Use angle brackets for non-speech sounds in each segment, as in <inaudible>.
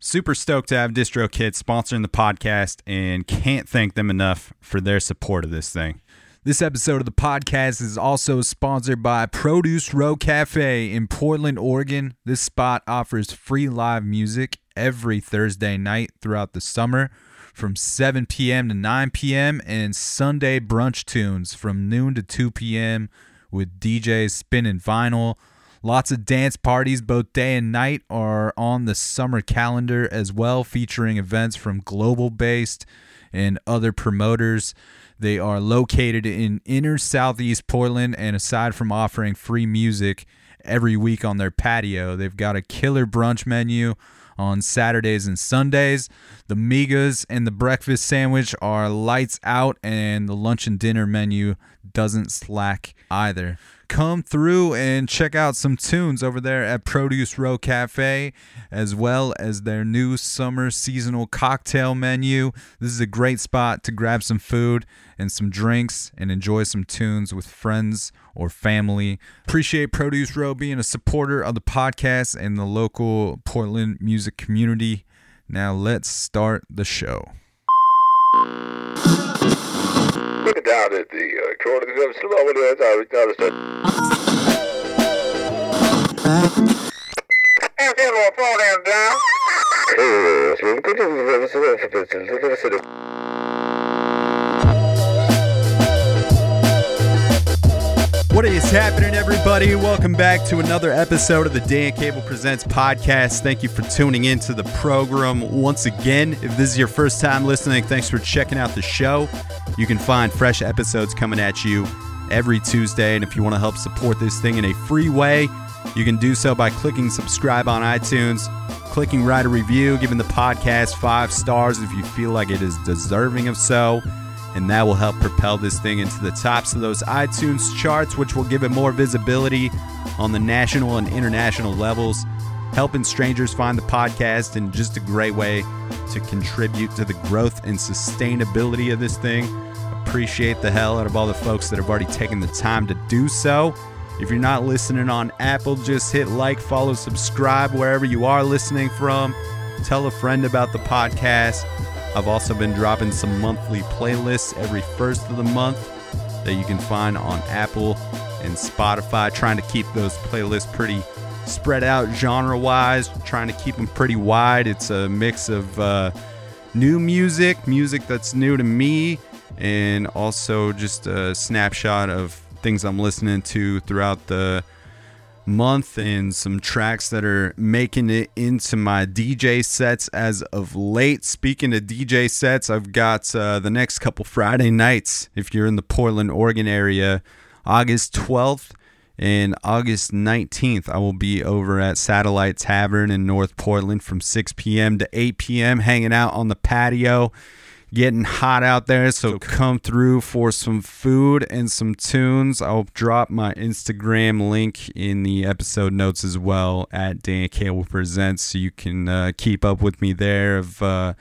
Super stoked to have DistroKid sponsoring the podcast and can't thank them enough for their support of this thing. This episode of the podcast is also sponsored by Produce Row Cafe in Portland, Oregon. This spot offers free live music every Thursday night throughout the summer from 7 p.m. to 9 p.m. and Sunday brunch tunes from noon to 2 p.m. with DJs spinning vinyl Lots of dance parties, both day and night, are on the summer calendar as well, featuring events from global based and other promoters. They are located in inner southeast Portland, and aside from offering free music every week on their patio, they've got a killer brunch menu on Saturdays and Sundays. The migas and the breakfast sandwich are lights out, and the lunch and dinner menu doesn't slack either come through and check out some tunes over there at Produce Row Cafe, as well as their new summer seasonal cocktail menu. This is a great spot to grab some food and some drinks and enjoy some tunes with friends or family. Appreciate Produce Row being a supporter of the podcast and the local Portland music community. Now let's start the show. Looking down at the uh, corner of the slow I was Everything will fall down. What is happening, everybody? Welcome back to another episode of the Dan Cable Presents podcast. Thank you for tuning in to the program once again. If this is your first time listening, thanks for checking out the show. You can find fresh episodes coming at you every Tuesday. And if you want to help support this thing in a free way, you can do so by clicking subscribe on iTunes, clicking write a review, giving the podcast five stars if you feel like it is deserving of so and that will help propel this thing into the tops of those iTunes charts, which will give it more visibility on the national and international levels, helping strangers find the podcast, and just a great way to contribute to the growth and sustainability of this thing. Appreciate the hell out of all the folks that have already taken the time to do so. If you're not listening on Apple, just hit like, follow, subscribe wherever you are listening from. Tell a friend about the podcast I've also been dropping some monthly playlists every first of the month that you can find on Apple and Spotify, trying to keep those playlists pretty spread out genre wise, trying to keep them pretty wide. It's a mix of uh, new music, music that's new to me, and also just a snapshot of things I'm listening to throughout the month and some tracks that are making it into my DJ sets as of late. Speaking of DJ sets, I've got uh, the next couple Friday nights. If you're in the Portland, Oregon area, August 12th and August 19th, I will be over at Satellite Tavern in North Portland from 6 p.m. to 8 p.m., hanging out on the patio getting hot out there. So come through for some food and some tunes. I'll drop my Instagram link in the episode notes as well at Dan Cable Presents, so you can uh, keep up with me there of uh,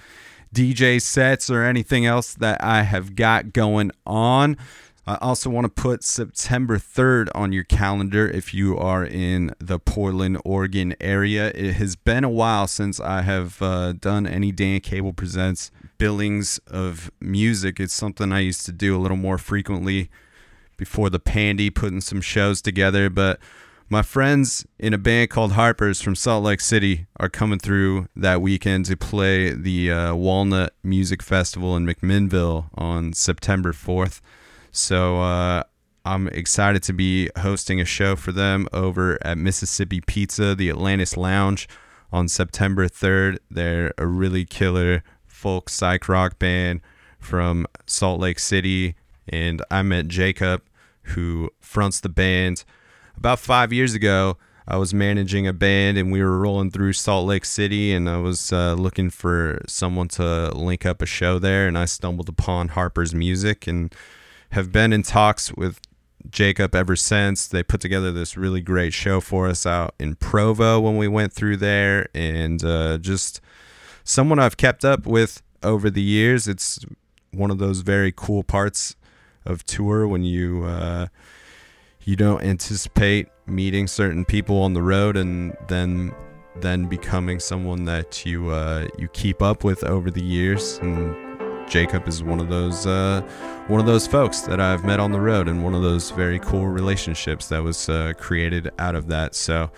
DJ sets or anything else that I have got going on. I also want to put September 3rd on your calendar if you are in the Portland, Oregon area. It has been a while since I have uh, done any Dan Cable Presents billings of music. It's something I used to do a little more frequently before the pandy, putting some shows together. But my friends in a band called Harpers from Salt Lake City are coming through that weekend to play the uh, Walnut Music Festival in McMinnville on September 4th. So uh, I'm excited to be hosting a show for them over at Mississippi Pizza, the Atlantis Lounge, on September 3rd. They're a really killer folk psych rock band from Salt Lake City. And I met Jacob, who fronts the band. About five years ago, I was managing a band and we were rolling through Salt Lake City and I was uh, looking for someone to link up a show there and I stumbled upon Harper's Music and have been in talks with Jacob ever since. They put together this really great show for us out in Provo when we went through there, and uh, just someone I've kept up with over the years. It's one of those very cool parts of tour when you uh, you don't anticipate meeting certain people on the road and then then becoming someone that you uh, you keep up with over the years and Jacob is one of those uh, one of those folks that I've met on the road, and one of those very cool relationships that was uh, created out of that. So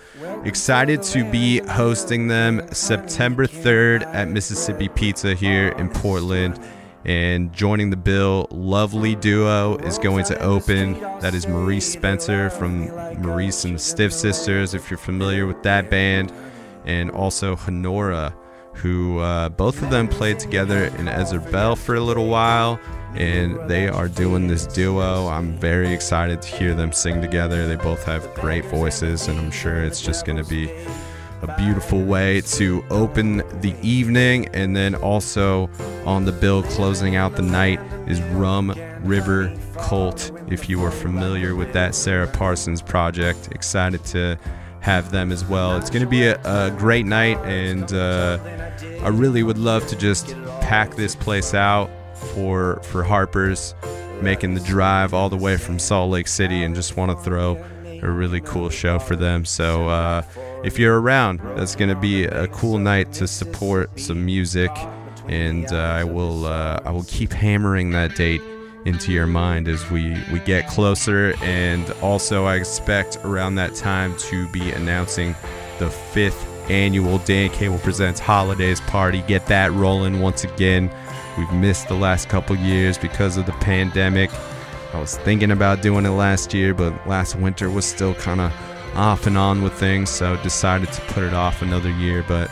excited to be hosting them September 3rd at Mississippi Pizza here in Portland. And joining the bill, lovely duo is going to open. That is Maurice Spencer from Maurice and the Stiff Sisters, if you're familiar with that band, and also Honora who uh, both of them played together in Ezra Bell for a little while, and they are doing this duo. I'm very excited to hear them sing together. They both have great voices, and I'm sure it's just going to be a beautiful way to open the evening. And then also on the bill, closing out the night, is Rum River Cult. If you are familiar with that Sarah Parsons project, excited to have them as well. It's going to be a, a, great night, and uh, I really would love to just pack this place out for for Harper's, making the drive all the way from Salt Lake City, and just want to throw a really cool show for them. So uh, if you're around, that's going to be a cool night to support some music, and uh, I will uh, I will keep hammering that date into your mind as we, we get closer. And also, I expect around that time to be announcing the fifth annual Dan Cable Presents Holidays Party. Get that rolling once again. We've missed the last couple years because of the pandemic. I was thinking about doing it last year, but last winter was still kind of off and on with things, so decided to put it off another year. But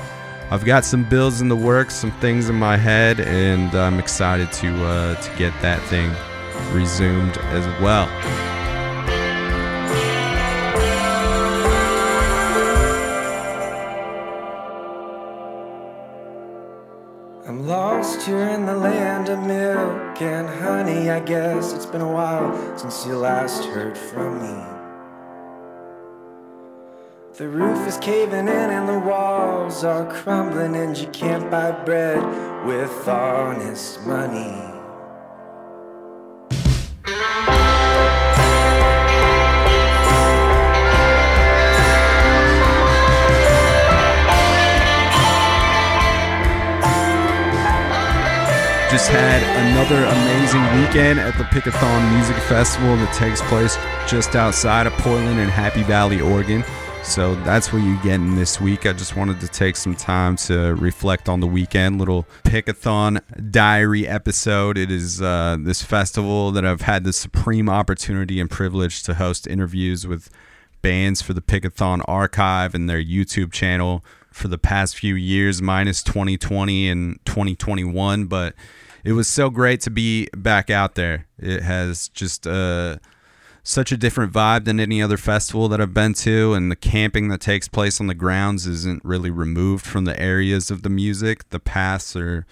I've got some bills in the works, some things in my head, and I'm excited to uh, to get that thing resumed as well. I'm lost here in the land of milk and honey. I guess it's been a while since you last heard from me. The roof is caving in and the walls are crumbling, and you can't buy bread with honest money. Just had another amazing weekend at the Pickathon Music Festival that takes place just outside of Portland in Happy Valley, Oregon. So that's what you're getting this week. I just wanted to take some time to reflect on the weekend. Little Pickathon diary episode. It is uh, this festival that I've had the supreme opportunity and privilege to host interviews with bands for the Pickathon archive and their YouTube channel for the past few years, minus 2020 and 2021. But it was so great to be back out there. It has just uh, such a different vibe than any other festival that I've been to, and the camping that takes place on the grounds isn't really removed from the areas of the music. The paths are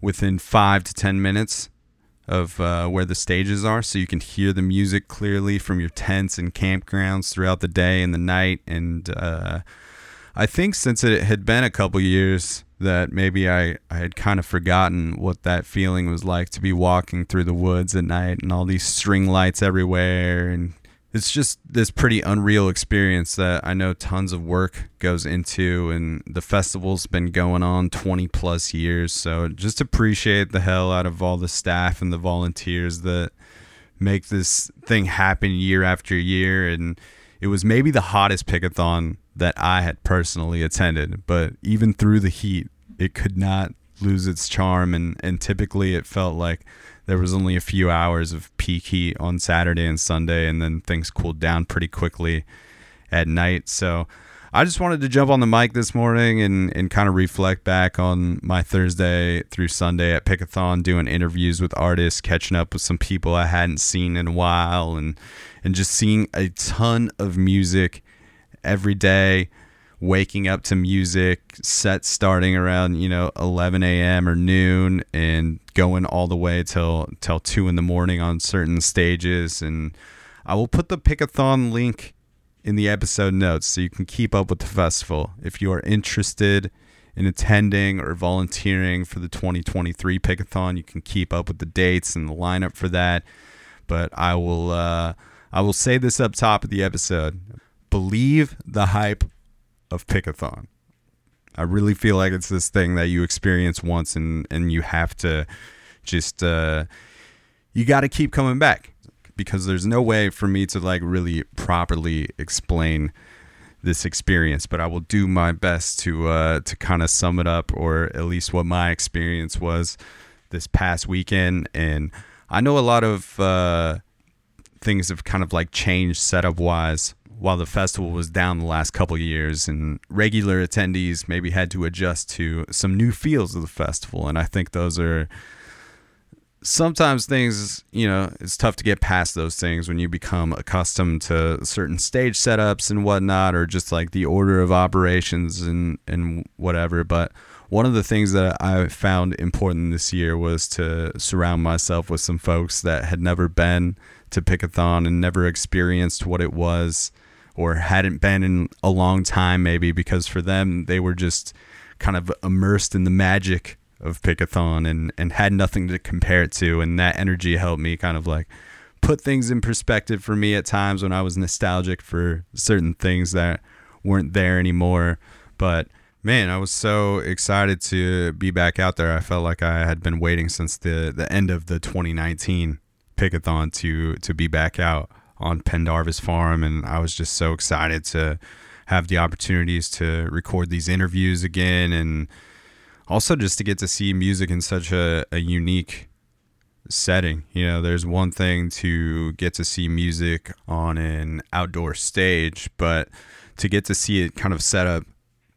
within five to ten minutes of uh, where the stages are, so you can hear the music clearly from your tents and campgrounds throughout the day and the night. And uh, I think since it had been a couple years that maybe I, I had kind of forgotten what that feeling was like to be walking through the woods at night and all these string lights everywhere and it's just this pretty unreal experience that I know tons of work goes into, and the festival's been going on 20 plus years. So just appreciate the hell out of all the staff and the volunteers that make this thing happen year after year. And it was maybe the hottest pickathon that I had personally attended, but even through the heat, it could not lose its charm. And, and typically it felt like there was only a few hours of peak heat on Saturday and Sunday, and then things cooled down pretty quickly at night. So I just wanted to jump on the mic this morning and, and kind of reflect back on my Thursday through Sunday at Pickathon, doing interviews with artists, catching up with some people I hadn't seen in a while, and and just seeing a ton of music every day waking up to music, set starting around you know 11 a.m. or noon, and going all the way till till two in the morning on certain stages. And I will put the Pickathon link in the episode notes so you can keep up with the festival if you are interested in attending or volunteering for the 2023 Pickathon. You can keep up with the dates and the lineup for that. But I will uh, I will say this up top of the episode. Believe the hype of Pickathon. I really feel like it's this thing that you experience once and and you have to just uh, you got to keep coming back because there's no way for me to like really properly explain this experience but i will do my best to uh, to kind of sum it up or at least what my experience was this past weekend and i know a lot of uh, things have kind of like changed setup wise while the festival was down the last couple years and regular attendees maybe had to adjust to some new feels of the festival. And i think those are sometimes things you know it's tough to get past those things when you become accustomed to certain stage setups and whatnot or just like the order of operations and and whatever. But one of the things that i found important this year was to surround myself with some folks that had never been to pickathon and never experienced what it was or hadn't been in a long time, maybe because for them they were just kind of immersed in the magic of Pickathon and and had nothing to compare it to, and that energy helped me kind of like put things in perspective for me at times when I was nostalgic for certain things that weren't there anymore. But man, I was so excited to be back out there. I felt like I had been waiting since the the end of the 2019 Pickathon to to be back out on Pendarvis Farm, and I was just so excited to have the opportunities to record these interviews again, and also just to get to see music in such a, a unique setting. You know, there's one thing to get to see music on an outdoor stage, but to get to see it kind of set up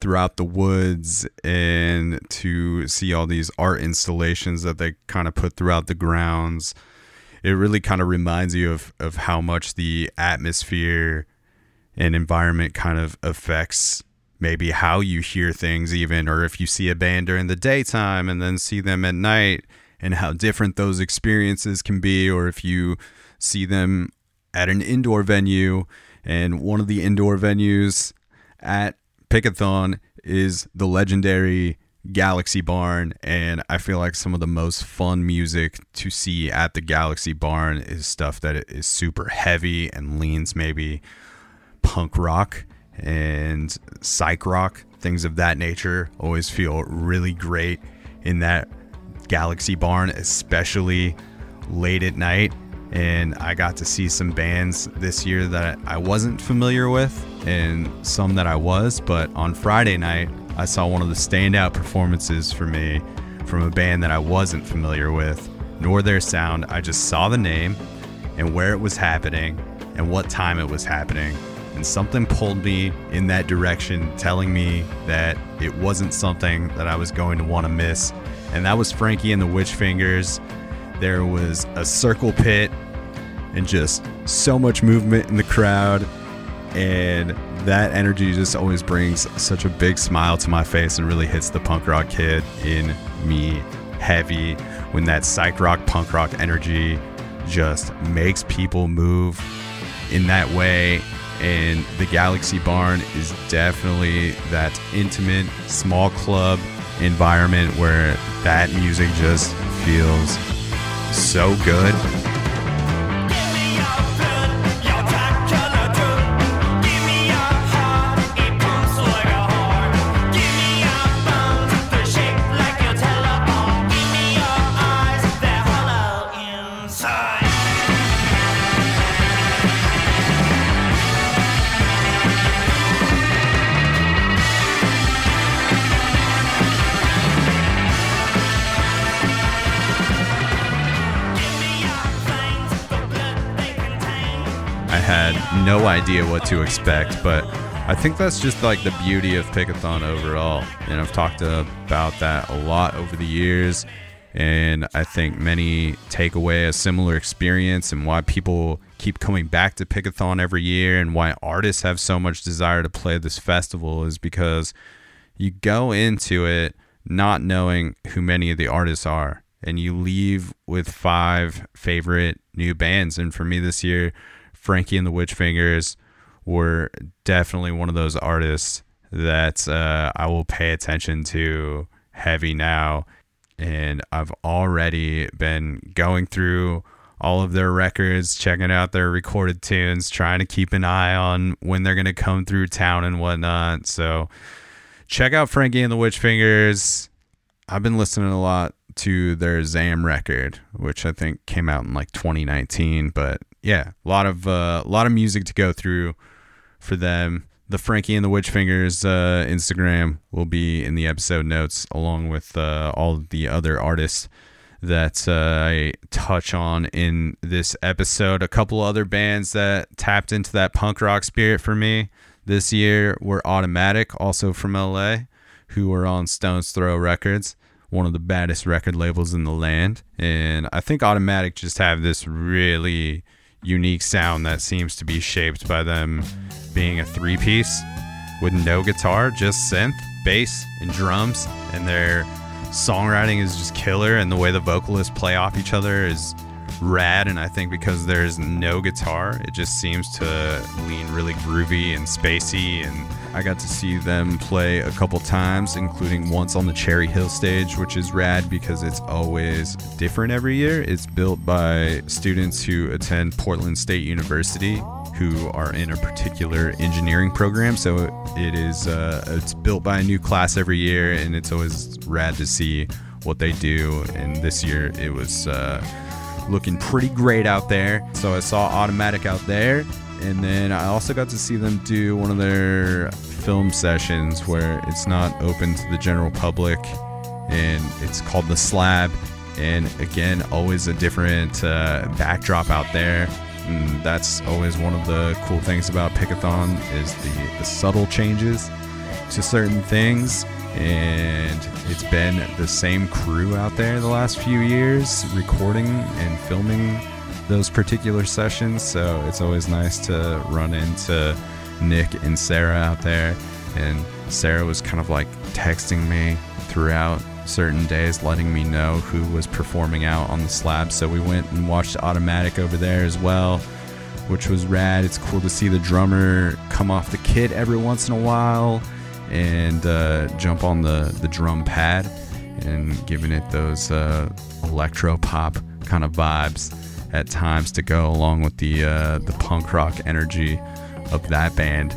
throughout the woods and to see all these art installations that they kind of put throughout the grounds it really kind of reminds you of of how much the atmosphere and environment kind of affects maybe how you hear things even or if you see a band during the daytime and then see them at night and how different those experiences can be or if you see them at an indoor venue. And one of the indoor venues at Pickathon is the legendary Galaxy Barn, and I feel like some of the most fun music to see at the Galaxy Barn is stuff that is super heavy and leans maybe punk rock and psych rock, things of that nature. Always feel really great in that Galaxy Barn, especially late at night. And I got to see some bands this year that I wasn't familiar with and some that I was, but on Friday night, I saw one of the standout performances for me from a band that I wasn't familiar with, nor their sound. I just saw the name and where it was happening and what time it was happening. And something pulled me in that direction, telling me that it wasn't something that I was going to want to miss. And that was Frankie and the Witch Fingers. There was a circle pit and just so much movement in the crowd. And that energy just always brings such a big smile to my face and really hits the punk rock kid in me heavy when that psych rock punk rock energy just makes people move in that way and the galaxy barn is definitely that intimate small club environment where that music just feels so good. No idea what to expect, but I think that's just like the beauty of Pickathon overall. And I've talked about that a lot over the years. And I think many take away a similar experience and why people keep coming back to Pickathon every year and why artists have so much desire to play this festival is because you go into it not knowing who many of the artists are and you leave with five favorite new bands. And for me this year, Frankie and the Witch Fingers were definitely one of those artists that uh, I will pay attention to heavy now. And I've already been going through all of their records, checking out their recorded tunes, trying to keep an eye on when they're going to come through town and whatnot. So check out Frankie and the Witch Fingers. I've been listening a lot to their Zam record, which I think came out in like 2019. But yeah, a lot of uh, a lot of music to go through for them. The Frankie and the Witch Fingers uh, Instagram will be in the episode notes, along with uh, all the other artists that uh, I touch on in this episode. A couple other bands that tapped into that punk rock spirit for me this year were Automatic, also from LA, who were on Stones Throw Records, one of the baddest record labels in the land. And I think Automatic just have this really unique sound that seems to be shaped by them being a three piece with no guitar, just synth, bass, and drums. And their songwriting is just killer, and the way the vocalists play off each other is rad. And I think because there's no guitar, it just seems to lean really groovy and spacey. And I got to see them play a couple times, including once on the Cherry Hill stage, which is rad because it's always different every year. It's built by students who attend Portland State University who are in a particular engineering program. So it is uh, it's built by a new class every year, and it's always rad to see what they do. And this year it was uh, looking pretty great out there. So I saw Automatic out there, and then I also got to see them do one of their film sessions where it's not open to the general public, and it's called the Slab. And again, always a different uh, backdrop out there. And that's always one of the cool things about Pickathon is the, the subtle changes to certain things. And it's been the same crew out there the last few years recording and filming those particular sessions. So it's always nice to run into Nick and Sarah out there. And Sarah was kind of like texting me throughout certain days, letting me know who was performing out on the slab. So we went and watched Automatic over there as well, which was rad. It's cool to see the drummer come off the kit every once in a while and uh, jump on the, the drum pad and giving it those uh, electro pop kind of vibes at times to go along with the uh, the punk rock energy of that band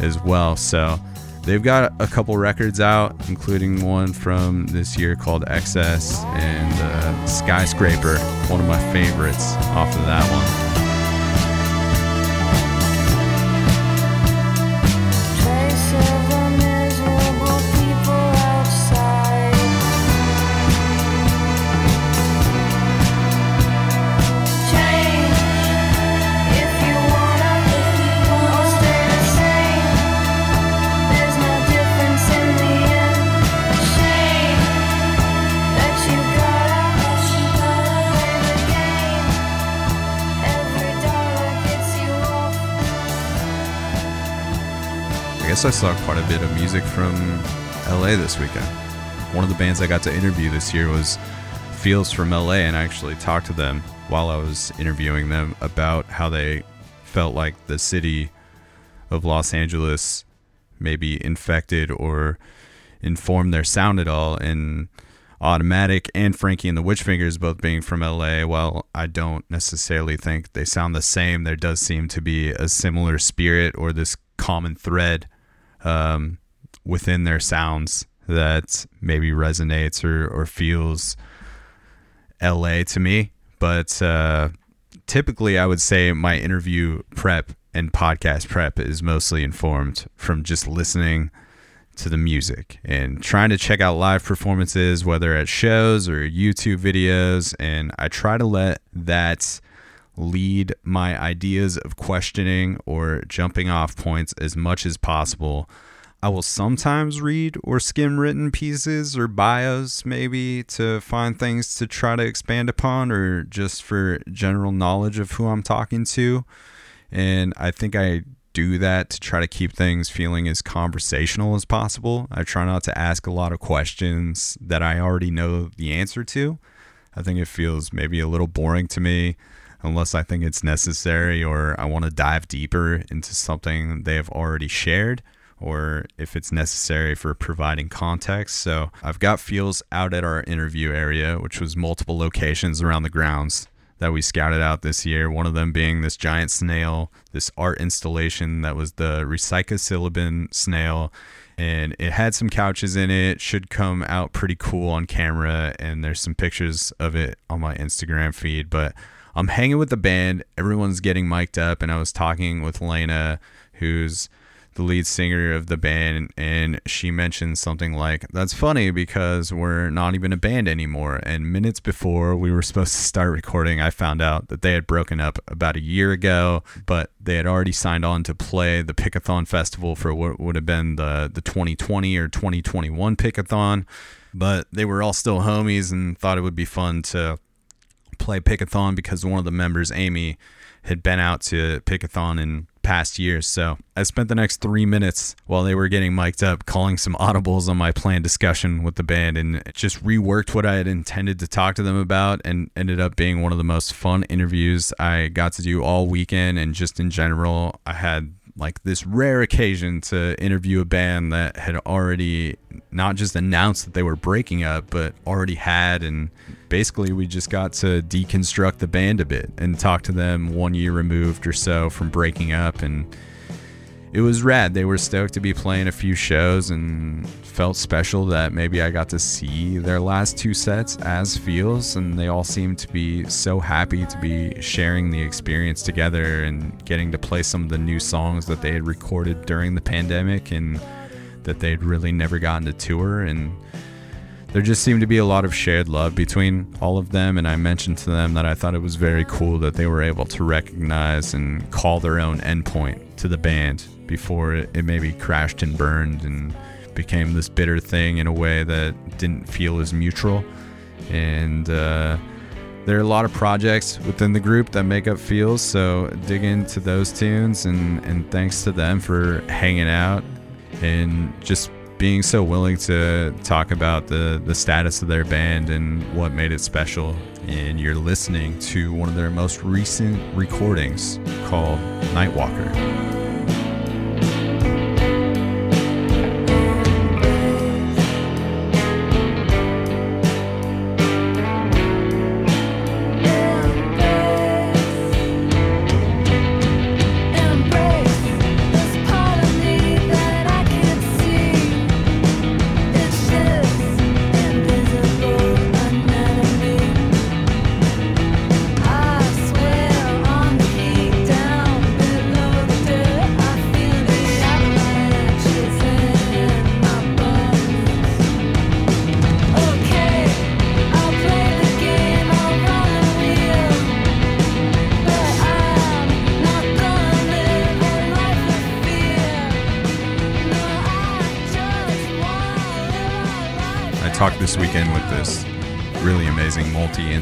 as well. So they've got a couple records out, including one from this year called Excess and uh, Skyscraper, one of my favorites off of that one. I saw quite a bit of music from LA this weekend. One of the bands I got to interview this year was Feels from LA, and I actually talked to them while I was interviewing them about how they felt like the city of Los Angeles maybe infected or inform their sound at all. And Automatic and Frankie and the Witchfingers both being from LA, while I don't necessarily think they sound the same, there does seem to be a similar spirit or this common thread um, within their sounds that maybe resonates or, or feels LA to me. But uh, typically, I would say my interview prep and podcast prep is mostly informed from just listening to the music and trying to check out live performances, whether at shows or YouTube videos. And I try to let that lead my ideas of questioning or jumping off points as much as possible. I will sometimes read or skim written pieces or bios, maybe to find things to try to expand upon or just for general knowledge of who I'm talking to. And I think I do that to try to keep things feeling as conversational as possible. I try not to ask a lot of questions that I already know the answer to. I think it feels maybe a little boring to me unless I think it's necessary or I want to dive deeper into something they have already shared or if it's necessary for providing context. So I've got feels out at our interview area, which was multiple locations around the grounds that we scouted out this year. One of them being this giant snail, this art installation that was the Recyclacilibin snail. And it had some couches in it, should come out pretty cool on camera. And there's some pictures of it on my Instagram feed. But I'm hanging with the band, everyone's getting mic'd up. And I was talking with Lena, who's the lead singer of the band, and she mentioned something like, That's funny because we're not even a band anymore. And minutes before we were supposed to start recording, I found out that they had broken up about a year ago, but they had already signed on to play the Pickathon Festival for what would have been the, the 2020 or 2021 Pickathon. But they were all still homies and thought it would be fun to play Pickathon because one of the members, Amy, had been out to Pickathon in past years. So I spent the next three minutes while they were getting mic'd up calling some audibles on my planned discussion with the band and just reworked what I had intended to talk to them about and ended up being one of the most fun interviews I got to do all weekend. And just in general, I had like this rare occasion to interview a band that had already not just announced that they were breaking up, but already had. And basically, we just got to deconstruct the band a bit and talk to them one year removed or so from breaking up. And it was rad. They were stoked to be playing a few shows and felt special that maybe I got to see their last two sets as feels. And they all seemed to be so happy to be sharing the experience together and getting to play some of the new songs that they had recorded during the pandemic and that they'd really never gotten to tour. And there just seemed to be a lot of shared love between all of them. And I mentioned to them that I thought it was very cool that they were able to recognize and call their own endpoint to the band before it, it maybe crashed and burned and became this bitter thing in a way that didn't feel as mutual. And uh, there are a lot of projects within the group that make up feels. So dig into those tunes and, and thanks to them for hanging out and just being so willing to talk about the, the status of their band and what made it special. And you're listening to one of their most recent recordings called Nightwalker.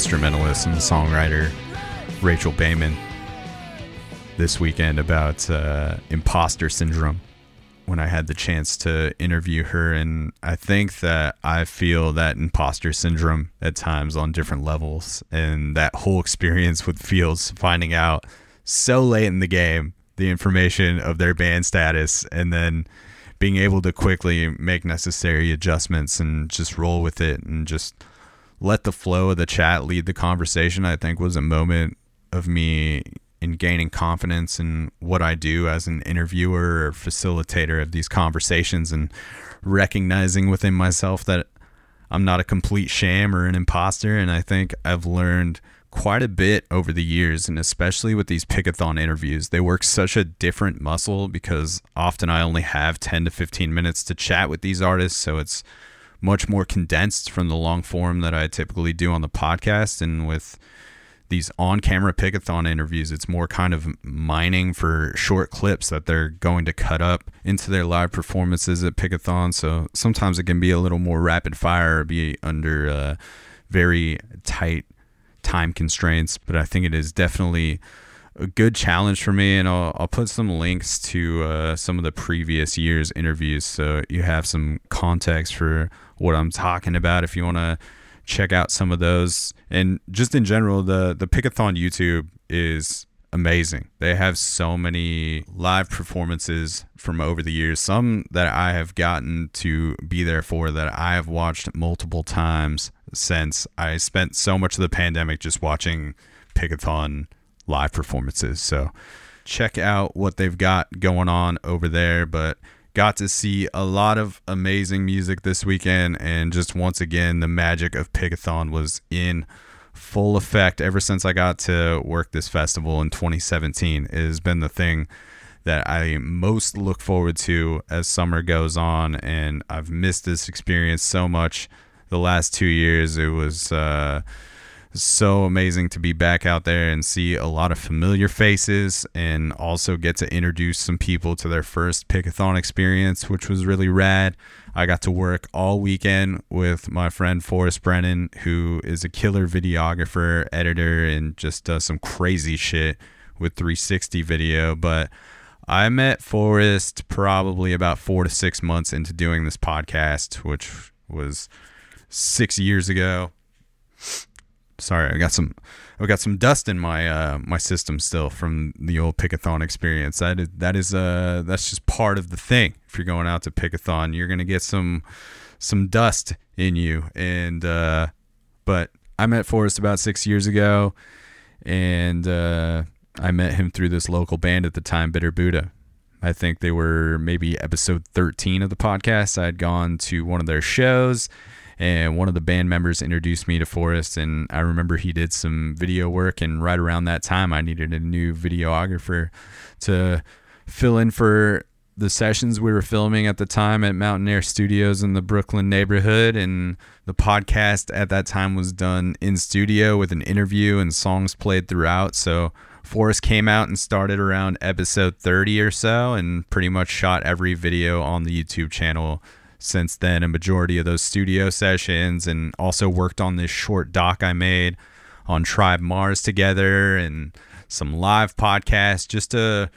Instrumentalist and songwriter, Rachel Baiman, this weekend about uh, imposter syndrome when I had the chance to interview her. And I think that I feel that imposter syndrome at times on different levels. And that whole experience with Feels finding out so late in the game the information of their band status and then being able to quickly make necessary adjustments and just roll with it and just let the flow of the chat lead the conversation, I think was a moment of me in gaining confidence in what I do as an interviewer or facilitator of these conversations and recognizing within myself that I'm not a complete sham or an imposter. And I think I've learned quite a bit over the years, and especially with these Pickathon interviews. They work such a different muscle because often I only have 10 to 15 minutes to chat with these artists. So it's much more condensed from the long form that I typically do on the podcast. And with these on camera Pickathon interviews, it's more kind of mining for short clips that they're going to cut up into their live performances at Pickathon. So sometimes it can be a little more rapid fire, be under uh, very tight time constraints. But I think it is definitely a good challenge for me. And I'll, I'll put some links to uh, some of the previous year's interviews so you have some context for what I'm talking about if you want to check out some of those. And just in general, the the Pickathon YouTube is amazing. They have so many live performances from over the years, some that I have gotten to be there for that I have watched multiple times since I spent so much of the pandemic just watching Pickathon live performances. So check out what they've got going on over there, but got to see a lot of amazing music this weekend and just once again the magic of Pickathon was in full effect ever since I got to work this festival in 2017. It has been the thing that I most look forward to as summer goes on, and I've missed this experience so much the last two years. It was uh, so amazing to be back out there and see a lot of familiar faces and also get to introduce some people to their first Pickathon experience, which was really rad. I got to work all weekend with my friend Forrest Brennan, who is a killer videographer, editor, and just does some crazy shit with 360 video. But I met Forrest probably about four to six months into doing this podcast, which was six years ago. Sorry, I got some, I got some dust in my uh, my system still from the old Pickathon experience. That is that is uh that's just part of the thing. If you're going out to Pickathon, you're gonna get some some dust in you. And uh, but I met Forrest about six years ago, and uh, I met him through this local band at the time, Bitter Buddha. I think they were maybe episode 13 of the podcast. I had gone to one of their shows, and one of the band members introduced me to Forrest. And I remember he did some video work, and right around that time, I needed a new videographer to fill in for the sessions we were filming at the time at Mountain Air Studios in the Brooklyn neighborhood. And the podcast at that time was done in studio with an interview and songs played throughout. So Forrest came out and started around episode 30 or so and pretty much shot every video on the YouTube channel since then. A majority of those studio sessions and also worked on this short doc I made on Tribe Mars together and some live podcasts. Just a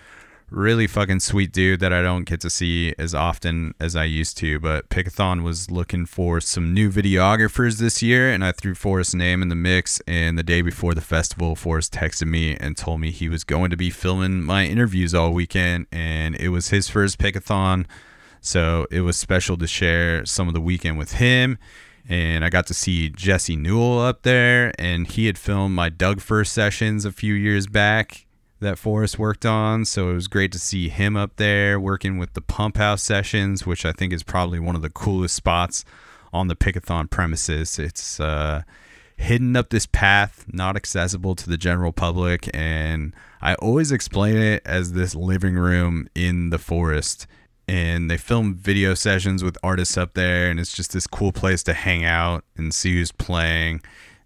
really fucking sweet dude that I don't get to see as often as I used to. But Pickathon was looking for some new videographers this year, and I threw Forrest's name in the mix. And the day before the festival, Forrest texted me and told me he was going to be filming my interviews all weekend, and it was his first Pickathon. So it was special to share some of the weekend with him. And I got to see Jesse Newell up there, and he had filmed my Doug Fir sessions a few years back that Forrest worked on. So it was great to see him up there working with the Pump House sessions, which I think is probably one of the coolest spots on the Pickathon premises. It's uh, hidden up this path, not accessible to the general public. And I always explain it as this living room in the forest. And they film video sessions with artists up there, and it's just this cool place to hang out and see who's playing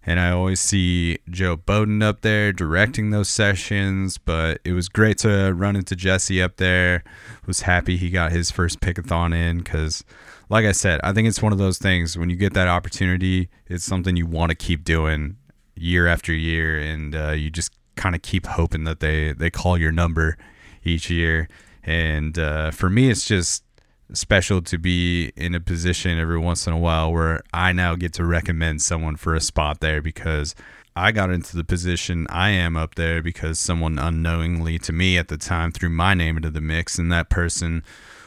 and I always see Joe Bowden up there directing those sessions. But it was great to run into Jesse up there. Was happy he got his first pickathon in because, like I said, I think it's one of those things when you get that opportunity, it's something you want to keep doing year after year, and uh, you just kind of keep hoping that they they call your number each year. And uh, for me, it's just special to be in a position every once in a while where I now get to recommend someone for a spot there because I got into the position I am up there because someone unknowingly to me at the time threw my name into the mix and that person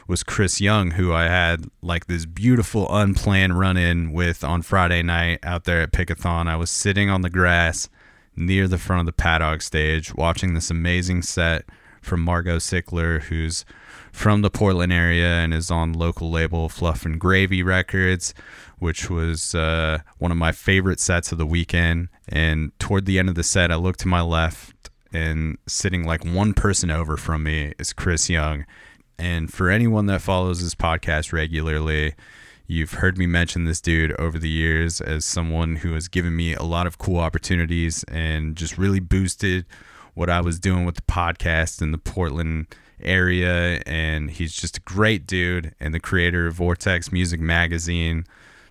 was Chris Young, who I had like this beautiful unplanned run in with on Friday night out there at Pickathon. I was sitting on the grass near the front of the paddock stage watching this amazing set from Margo Cilker, who's from the Portland area and is on local label Fluff and Gravy Records, which was uh, one of my favorite sets of the weekend. And toward the end of the set, I looked to my left, and sitting like one person over from me is Chris Young. And for anyone that follows this podcast regularly, you've heard me mention this dude over the years as someone who has given me a lot of cool opportunities and just really boosted what I was doing with the podcast in the Portland area. And he's just a great dude and the creator of Vortex Music Magazine.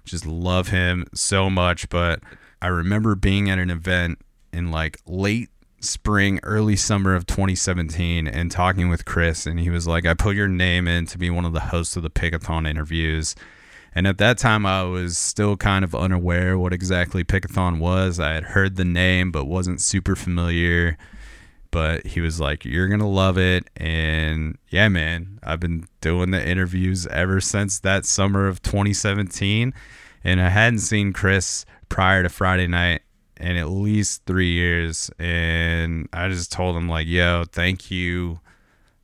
Just love him so much. But I remember being at an event in like late spring, early summer of 2017 and talking with Chris. And he was like, I put your name in to be one of the hosts of the Pickathon interviews. And at that time, I was still kind of unaware what exactly Pickathon was. I had heard the name, but wasn't super familiar. But he was like, You're going to love it. And yeah, man, I've been doing the interviews ever since that summer of 2017. And I hadn't seen Chris prior to Friday night in at least three years. And I just told him, like, Yo, thank you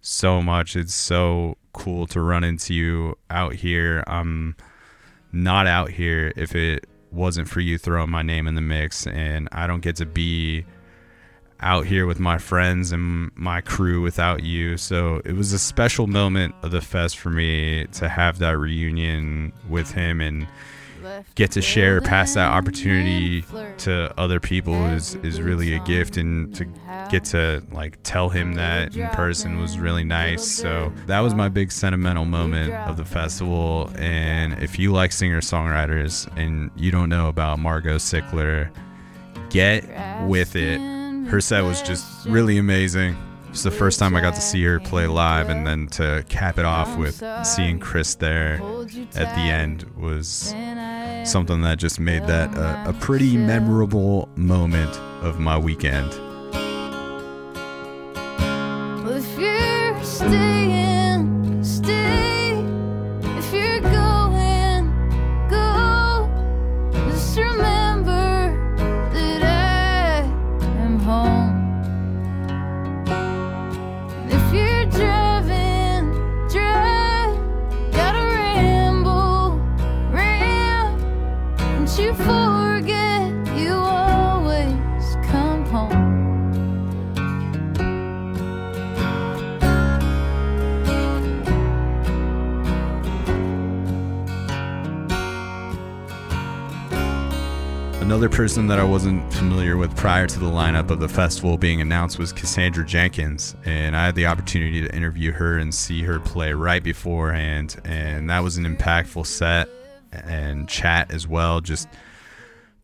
so much. It's so cool to run into you out here. I'm not out here if it wasn't for you throwing my name in the mix and I don't get to be out here with my friends and my crew without you. So it was a special moment of the fest for me to have that reunion with him and get to share pass that opportunity to other people is is really a gift and to get to like tell him that in person was really nice. so that was my big sentimental moment of the festival. and if you like singer songwriters and you don't know about Margo Cilker get with it her set was just really amazing it's the first time I got to see her play live, and then to cap it off with seeing Chris there at the end was something that just made that a, a pretty memorable moment of my weekend. Another person that I wasn't familiar with prior to the lineup of the festival being announced was Cassandra Jenkins, and I had the opportunity to interview her and see her play right beforehand, and that was an impactful set and chat as well. Just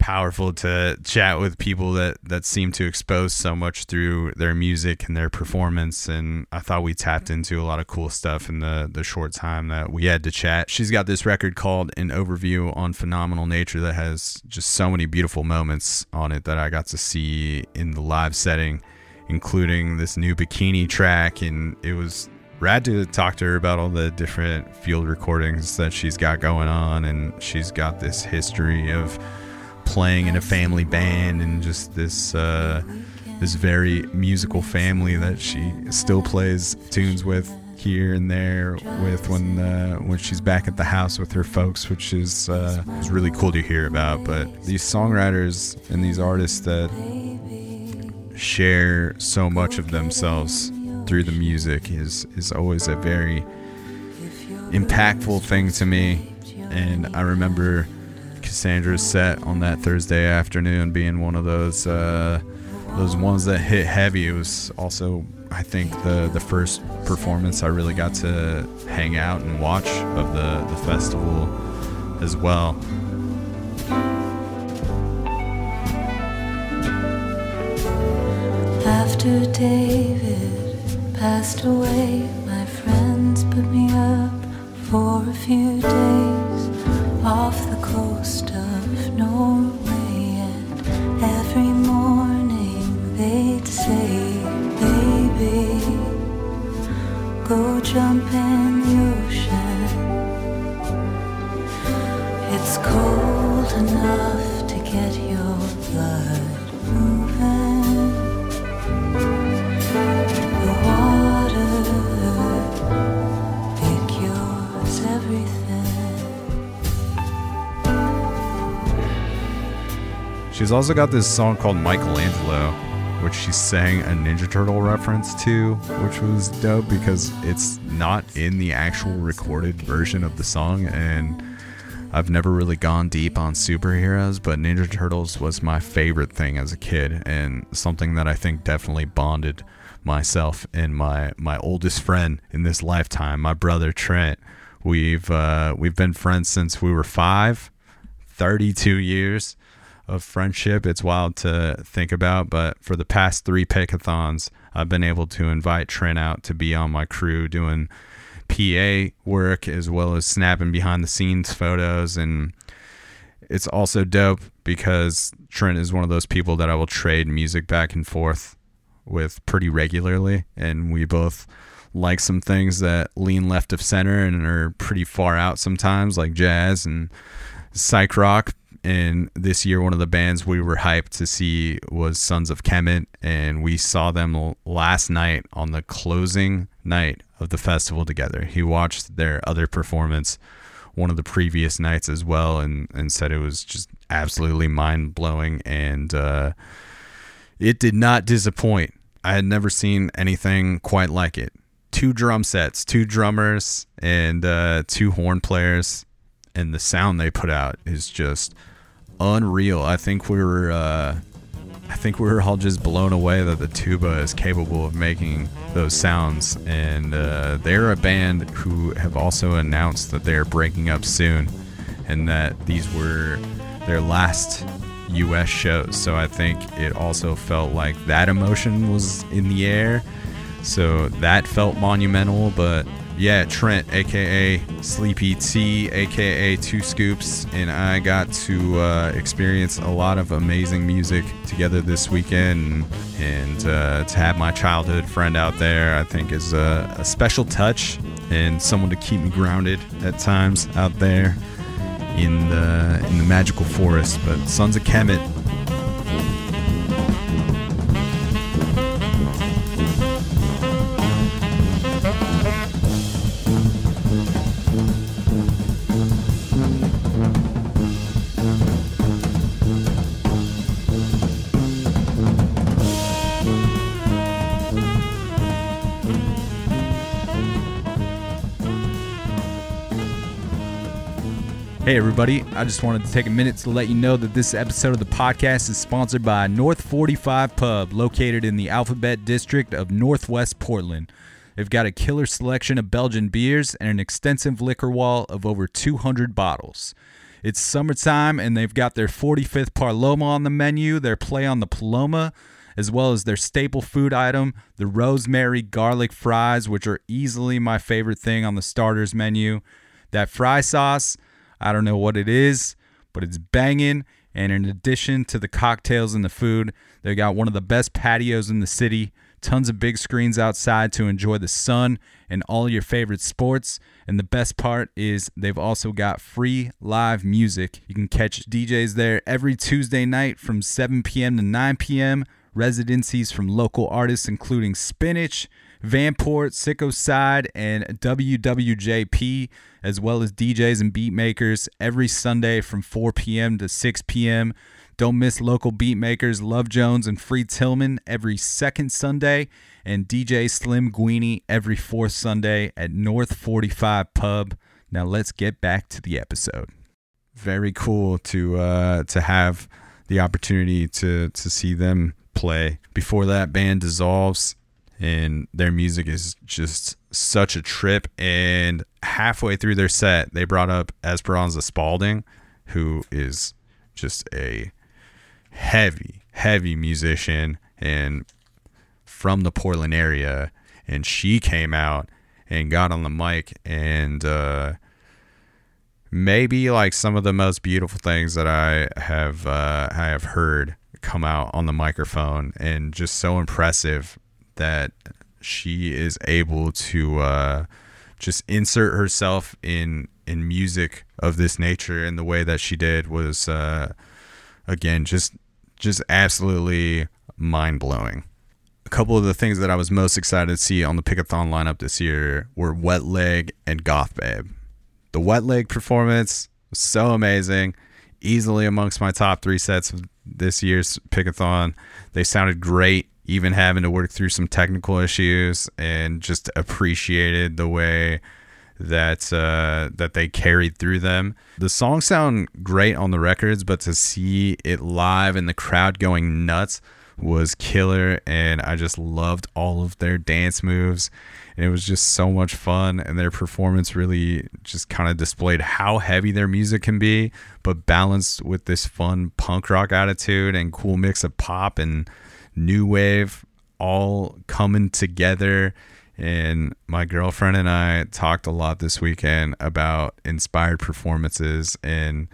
powerful to chat with people that that seem to expose so much through their music and their performance. And I thought we tapped into a lot of cool stuff in the the short time that we had to chat. She's got this record called An Overview on Phenomenal Nature that has just so many beautiful moments on it that I got to see in the live setting including this new bikini track. And it was rad to talk to her about all the different field recordings that she's got going on. And she's got this history of playing in a family band and just this uh, this very musical family that she still plays tunes with here and there with when uh, when she's back at the house with her folks, which is uh, is really cool to hear about. But these songwriters and these artists that share so much of themselves through the music is is always a very impactful thing to me. And I remember Cassandra's set on that Thursday afternoon being one of those uh, those ones that hit heavy. It was also I think the the first performance I really got to hang out and watch of the the festival as well. After David passed away, my friends put me up for a few days off coast of Norway. And every morning they'd say, Baby, go jump in She's also got this song called Michelangelo, which she sang a Ninja Turtle reference to, which was dope because it's not in the actual recorded version of the song. And I've never really gone deep on superheroes, but Ninja Turtles was my favorite thing as a kid and something that I think definitely bonded myself and my my oldest friend in this lifetime, my brother Trent. We've uh, we've been friends since we were 5, 32 years of friendship. It's wild to think about, but for the past 3 pickathons, I've been able to invite Trent out to be on my crew doing PA work as well as snapping behind the scenes photos. And it's also dope because Trent is one of those people that I will trade music back and forth with pretty regularly. And we both like some things that lean left of center and are pretty far out sometimes like jazz and psych rock and this year one of the bands we were hyped to see was Sons of Kemet and we saw them last night on the closing night of the festival together. He watched their other performance one of the previous nights as well and, and said it was just absolutely mind blowing and uh, it did not disappoint. I had never seen anything quite like it. Two drum sets, two drummers, and uh, two horn players, and the sound they put out is just unreal. I think we were, uh, I think we were all just blown away that the tuba is capable of making those sounds. And uh, they're a band who have also announced that they're breaking up soon, and that these were their last US shows. So I think it also felt like that emotion was in the air. So that felt monumental. But yeah, Trent, aka Sleepy T, aka Two Scoops, and I got to uh, experience a lot of amazing music together this weekend. And uh, to have my childhood friend out there, I think is a, a special touch and someone to keep me grounded at times out there in the in the magical forest. But Sons of Kemet. Hey, everybody. I just wanted to take a minute to let you know that this episode of the podcast is sponsored by North 45 Pub, located in the Alphabet District of Northwest Portland. They've got a killer selection of Belgian beers and an extensive liquor wall of over 200 bottles. It's summertime, and they've got their 45th Paloma on the menu, their play on the Paloma, as well as their staple food item, the rosemary garlic fries, which are easily my favorite thing on the starters menu. That fry sauce, I don't know what it is, but it's banging. And in addition to the cocktails and the food, they got one of the best patios in the city. Tons of big screens outside to enjoy the sun and all your favorite sports. And the best part is they've also got free live music. You can catch DJs there every Tuesday night from 7 p.m. to 9 p.m. Residencies from local artists including Spinach, Vanport, Sicko Side, and WWJP, as well as DJs and beat makers every Sunday from 4 p.m. to 6 p.m. Don't miss local beat makers Love Jones and Free Tillman every second Sunday, and DJ Slim Guini every fourth Sunday at North 45 Pub. Now let's get back to the episode. Very cool to uh, to have the opportunity to to see them play. Before that band dissolves, and their music is just such a trip. And halfway through their set, they brought up Esperanza Spalding, who is just a heavy, heavy musician and from the Portland area. And she came out and got on the mic and uh, maybe like some of the most beautiful things that I have uh, I have heard come out on the microphone and just so impressive that she is able to uh, just insert herself in in music of this nature in the way that she did was uh, again just just absolutely mind blowing. A couple of the things that I was most excited to see on the Pickathon lineup this year were Wet Leg and Goth Babe. The Wet Leg performance was so amazing, easily amongst my top three sets of this year's Pickathon. They sounded great, even having to work through some technical issues, and just appreciated the way that uh, that they carried through them. The songs sound great on the records, but to see it live and the crowd going nuts was killer, and I just loved all of their dance moves. And it was just so much fun, and their performance really just kind of displayed how heavy their music can be, but balanced with this fun punk rock attitude and cool mix of pop and new wave all coming together and my girlfriend and I talked a lot this weekend about inspired performances. And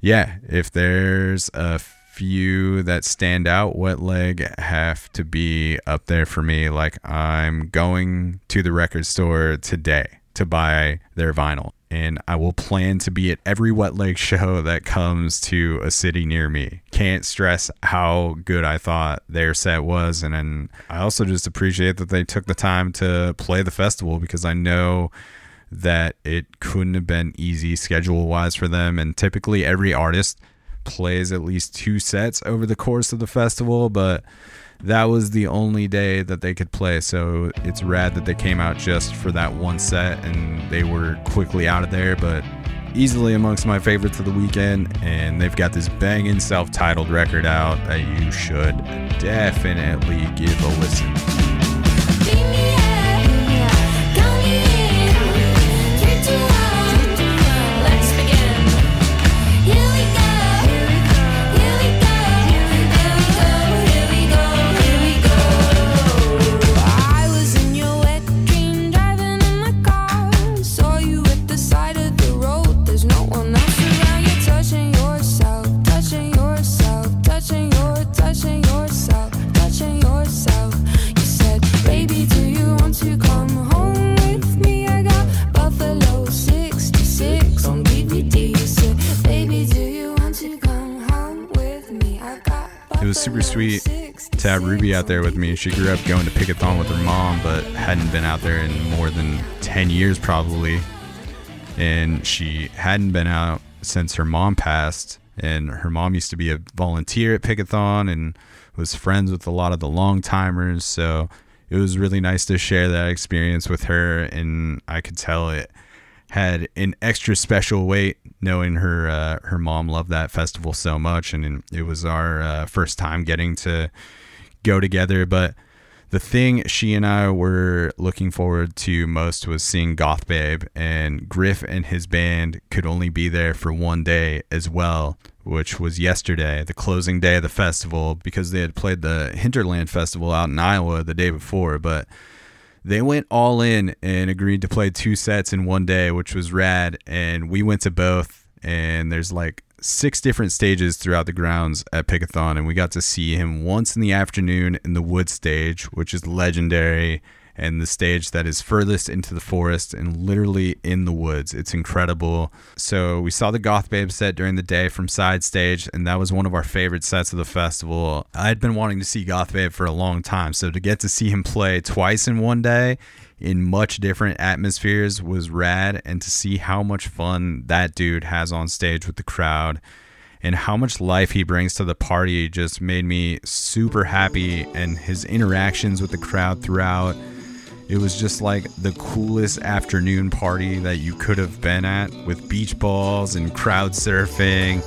yeah, if there's a few that stand out, Wet Leg have to be up there for me. Like I'm going to the record store today to buy their vinyl. And I will plan to be at every Wet Leg <laughs> show that comes to a city near me. Can't stress how good I thought their set was. And then I also just appreciate that they took the time to play the festival because I know that it couldn't have been easy schedule wise for them. And typically, every artist plays at least two sets over the course of the festival, but that was the only day that they could play. So it's rad that they came out just for that one set and they were quickly out of there, but easily amongst my favorites of the weekend. And they've got this banging self titled record out that you should definitely give a listen. Was super sweet to have Ruby out there with me. She grew up going to Pickathon with her mom, but hadn't been out there in more than 10 years probably. And she hadn't been out since her mom passed. And her mom used to be a volunteer at Pickathon and was friends with a lot of the long timers. So it was really nice to share that experience with her. And I could tell it had an extra special weight knowing her uh, her mom loved that festival so much and it was our uh, first time getting to go together. But the thing she and I were looking forward to most was seeing Goth Babe and Griff and his band could only be there for one day as well which was yesterday the closing day of the festival because they had played the Hinterland Festival out in Iowa the day before. But they went all in and agreed to play two sets in one day, which was rad. And we went to both, and there's like six different stages throughout the grounds at Pickathon, and we got to see him once in the afternoon in the wood stage, which is legendary, and the stage that is furthest into the forest and literally in the woods. It's incredible. So we saw the Goth Babe set during the day from side stage, and that was one of our favorite sets of the festival. I had been wanting to see Goth Babe for a long time, so to get to see him play twice in one day in much different atmospheres was rad, and to see how much fun that dude has on stage with the crowd and how much life he brings to the party just made me super happy and his interactions with the crowd throughout it was just like the coolest afternoon party that you could have been at with beach balls and crowd surfing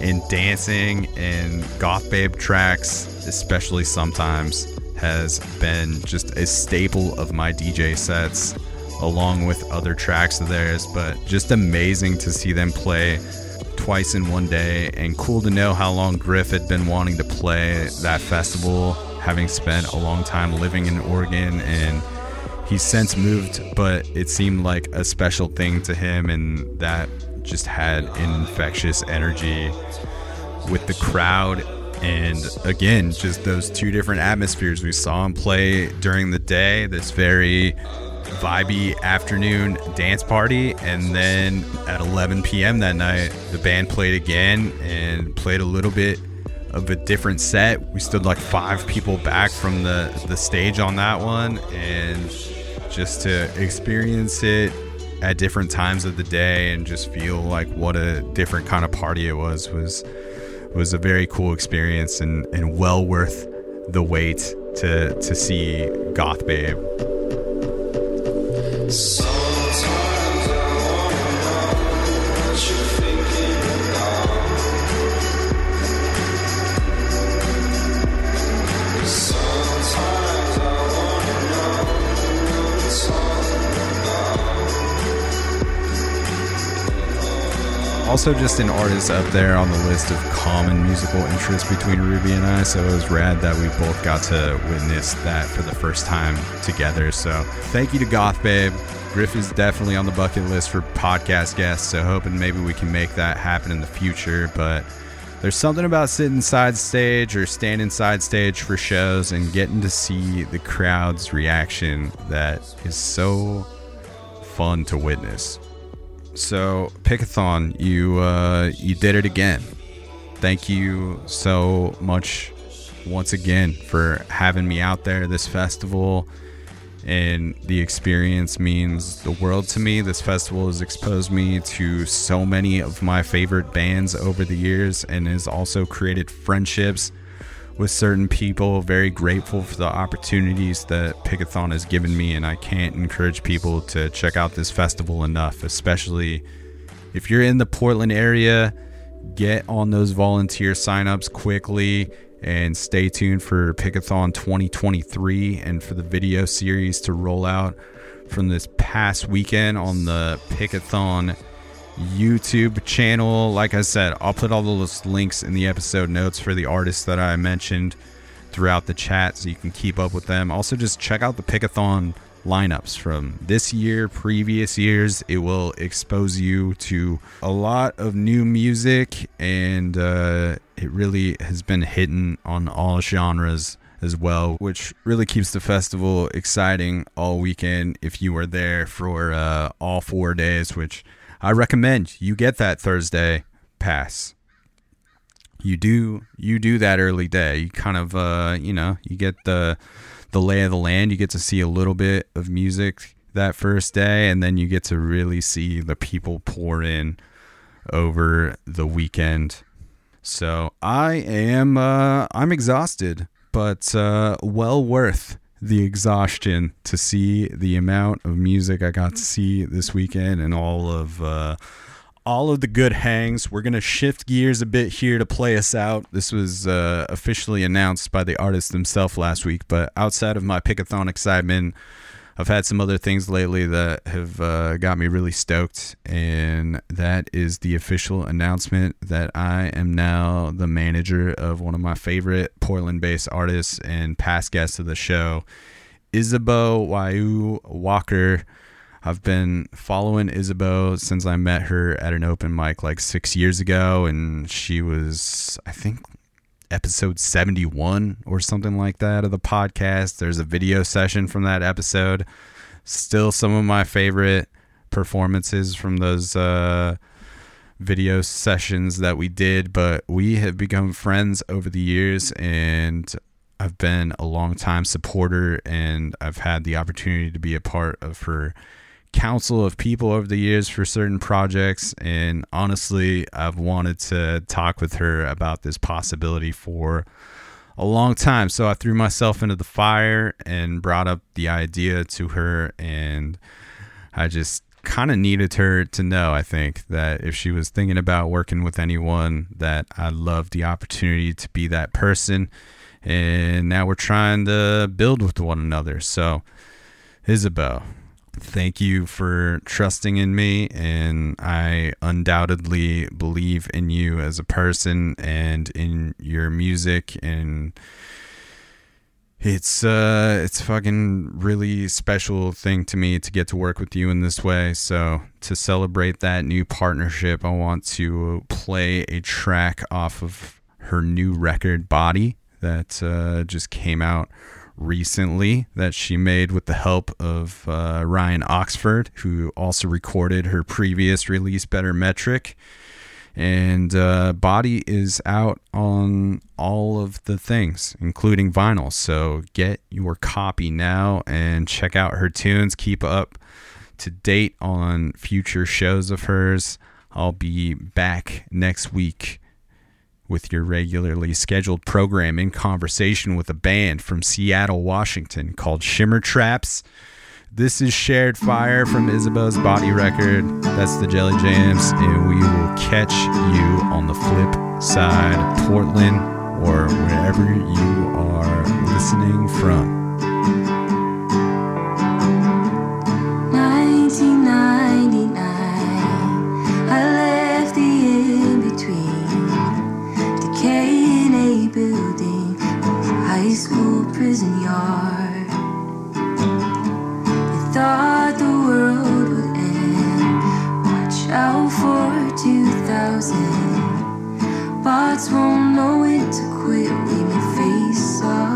and dancing and goth babe tracks especially sometimes has been just a staple of my DJ sets along with other tracks of theirs. But just amazing to see them play twice in one day and cool to know how long Griff had been wanting to play that festival having spent a long time living in Oregon and he's since moved but it seemed like a special thing to him and that just had an infectious energy with the crowd. And again just those two different atmospheres. We saw him play during the day this very vibey afternoon dance party. And then at 11 p.m that night the band played again and played a little bit of a different set we stood like five people back from the the stage on that one and just to experience it at different times of the day and just feel like what a different kind of party it was was was a very cool experience and, and well worth the wait to to see Goth Babe. Also, just an artist up there on the list of common musical interests between Ruby and I. So it was rad that we both got to witness that for the first time together. So thank you to Goth Babe. Griff is definitely on the bucket list for podcast guests. So hoping maybe we can make that happen in the future. But there's something about sitting side stage or standing side stage for shows and getting to see the crowd's reaction that is so fun to witness. So, Pickathon, you uh, you did it again. Thank you so much once again for having me out there this festival. And the experience means the world to me. This festival has exposed me to so many of my favorite bands over the years and has also created friendships with certain people. Very grateful for the opportunities that Pickathon has given me, and I can't encourage people to check out this festival enough, especially if you're in the Portland area. Get on those volunteer signups quickly and stay tuned for Pickathon 2023 and for the video series to roll out from this past weekend on the Pickathon YouTube channel. Like I said, I'll put all those links in the episode notes for the artists that I mentioned throughout the chat so you can keep up with them. Also, just check out the Pickathon lineups from this year, previous years. It will expose you to a lot of new music, and uh, it really has been hitting on all genres as well, which really keeps the festival exciting all weekend if you are there for uh, all four days, which I recommend you get that Thursday pass. You do you do that early day. You kind of uh, you know, you get the the lay of the land. You get to see a little bit of music that first day and then you get to really see the people pour in over the weekend. So I am uh, I'm exhausted, but uh, well worth the exhaustion to see the amount of music I got to see this weekend and all of uh, all of the good hangs. We're gonna shift gears a bit here to play us out. This was uh, officially announced by the artist himself last week, but outside of my Pickathon excitement. I've had some other things lately that have uh, got me really stoked, and that is the official announcement that I am now the manager of one of my favorite Portland based artists and past guests of the show, Isabeau Waia'u Walker. I've been following Isabeau since I met her at an open mic like six years ago, and she was, I think, episode 71 or something like that of the podcast. There's a video session from that episode. Still some of my favorite performances from those uh, video sessions that we did, but we have become friends over the years and I've been a long time supporter and I've had the opportunity to be a part of her council of people over the years for certain projects and honestly I've wanted to talk with her about this possibility for a long time. So I threw myself into the fire and brought up the idea to her and I just kind of needed her to know I think that if she was thinking about working with anyone that I love the opportunity to be that person. And now we're trying to build with one another. So Isabeau thank you for trusting in me and i undoubtedly believe in you as a person and in your music and it's uh it's a fucking really special thing to me to get to work with you in this way. So to celebrate that new partnership i want to play a track off of her new record body that uh, just came out recently that she made with the help of uh, Ryan Oxford, who also recorded her previous release, Better Metric. And uh, Body is out on all of the things, including vinyl. So get your copy now and check out her tunes. Keep up to date on future shows of hers. I'll be back next week with your regularly scheduled program in conversation with a band from Seattle, Washington called Shimmer Traps. This is Shared Fire from Isabeau's Body Record. That's the Jelly Jams, and we will catch you on the flip side, Portland, or wherever you are listening from. School prison yard. They thought the world would end. Watch out for 2000. Bots won't know when to quit. We may face our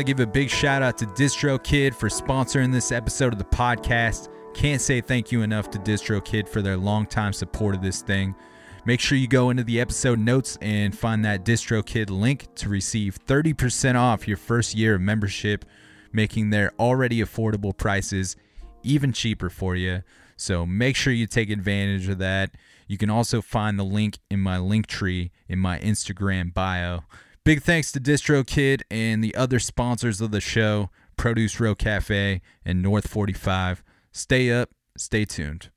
to give a big shout out to DistroKid for sponsoring this episode of the podcast. Can't say thank you enough to DistroKid for their longtime support of this thing. Make sure you go into the episode notes and find that DistroKid link to receive 30% off your first year of membership, making their already affordable prices even cheaper for you. So make sure you take advantage of that. You can also find the link in my link tree in my Instagram bio. Big thanks to DistroKid and the other sponsors of the show, Produce Row Cafe and North 45. Stay up, stay tuned.